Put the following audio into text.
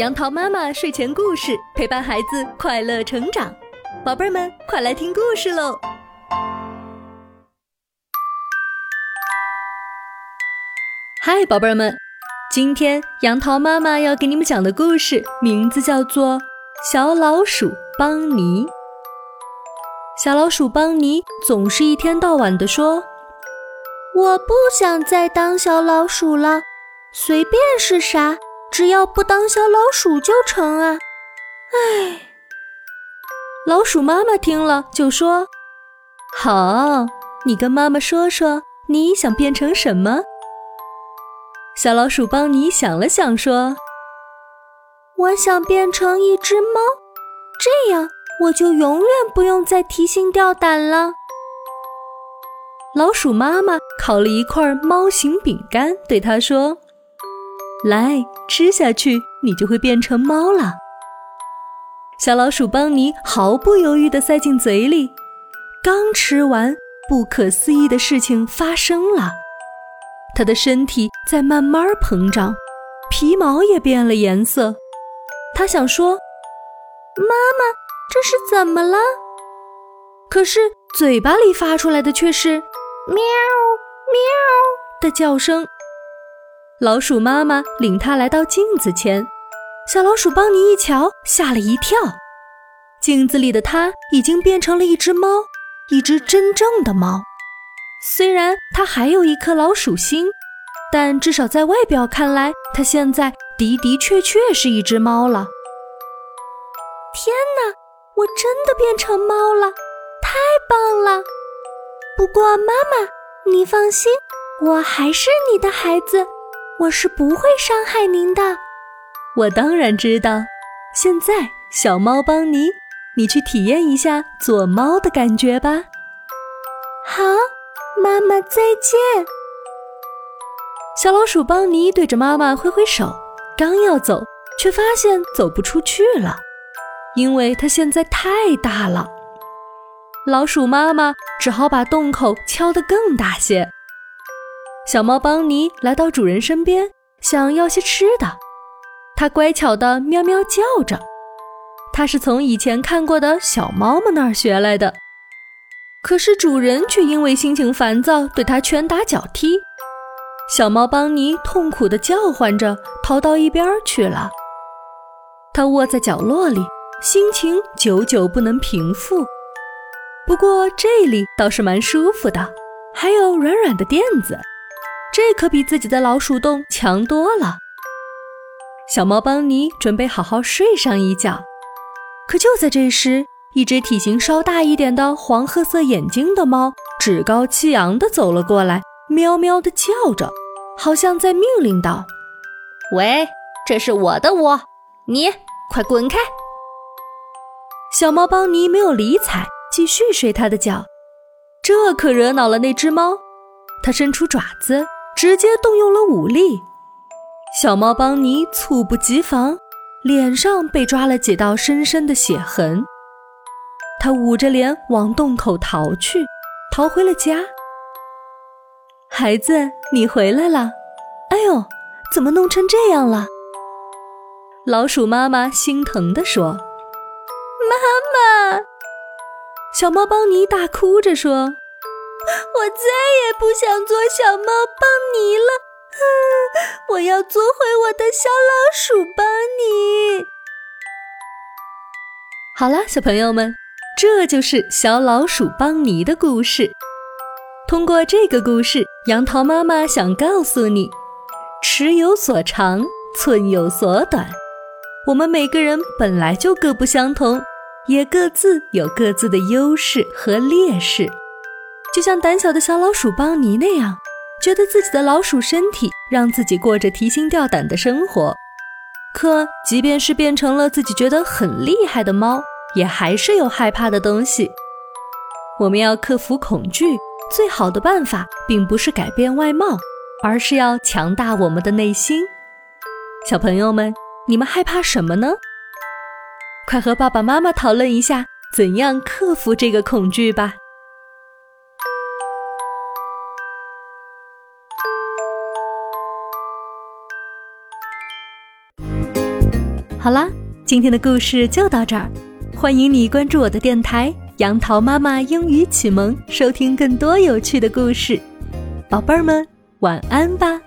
杨桃妈妈睡前故事陪伴孩子快乐成长，宝贝儿们快来听故事喽！嗨，宝贝儿们，今天杨桃妈妈要给你们讲的故事名字叫做《小老鼠邦尼》。小老鼠邦尼总是一天到晚的说：“我不想再当小老鼠了，随便是啥。”只要不当小老鼠就成啊！唉，老鼠妈妈听了就说：“好，你跟妈妈说说，你想变成什么？”小老鼠邦尼想了想说：“我想变成一只猫，这样我就永远不用再提心吊胆了。”老鼠妈妈烤了一块猫形饼干，对它说。来吃下去，你就会变成猫了。小老鼠邦尼毫不犹豫地塞进嘴里，刚吃完，不可思议的事情发生了，它的身体在慢慢膨胀，皮毛也变了颜色。他想说：“妈妈，这是怎么了？”可是嘴巴里发出来的却是“喵喵”的叫声。老鼠妈妈领它来到镜子前，小老鼠邦尼一瞧，吓了一跳。镜子里的它已经变成了一只猫，一只真正的猫。虽然它还有一颗老鼠心，但至少在外表看来，它现在的的确确是一只猫了。天哪，我真的变成猫了，太棒了！不过妈妈，你放心，我还是你的孩子。我是不会伤害您的，我当然知道。现在，小猫邦尼，你去体验一下做猫的感觉吧。好，妈妈再见。小老鼠邦尼对着妈妈挥挥手，刚要走，却发现走不出去了，因为它现在太大了。老鼠妈妈只好把洞口敲得更大些。小猫邦尼来到主人身边，想要些吃的。它乖巧地喵喵叫着，它是从以前看过的小猫们那儿学来的。可是主人却因为心情烦躁，对它拳打脚踢。小猫邦尼痛苦地叫唤着，逃到一边去了。它窝在角落里，心情久久不能平复。不过这里倒是蛮舒服的，还有软软的垫子。这可比自己的老鼠洞强多了。小猫邦尼准备好好睡上一觉，可就在这时，一只体型稍大一点的黄褐色眼睛的猫趾高气扬地走了过来，喵喵地叫着，好像在命令道：“喂，这是我的窝，你快滚开！”小猫邦尼没有理睬，继续睡他的觉。这可惹恼了那只猫，它伸出爪子。直接动用了武力，小猫邦尼猝不及防，脸上被抓了几道深深的血痕。他捂着脸往洞口逃去，逃回了家。孩子，你回来了！哎呦，怎么弄成这样了？老鼠妈妈心疼地说：“妈妈！”小猫邦尼大哭着说。我再也不想做小猫邦尼了，我要做回我的小老鼠邦尼。好了，小朋友们，这就是小老鼠邦尼的故事。通过这个故事，杨桃妈妈想告诉你：尺有所长，寸有所短。我们每个人本来就各不相同，也各自有各自的优势和劣势。就像胆小的小老鼠邦尼那样，觉得自己的老鼠身体让自己过着提心吊胆的生活。可即便是变成了自己觉得很厉害的猫，也还是有害怕的东西。我们要克服恐惧，最好的办法并不是改变外貌，而是要强大我们的内心。小朋友们，你们害怕什么呢？快和爸爸妈妈讨论一下，怎样克服这个恐惧吧。好啦，今天的故事就到这儿，欢迎你关注我的电台“杨桃妈妈英语启蒙”，收听更多有趣的故事。宝贝儿们，晚安吧。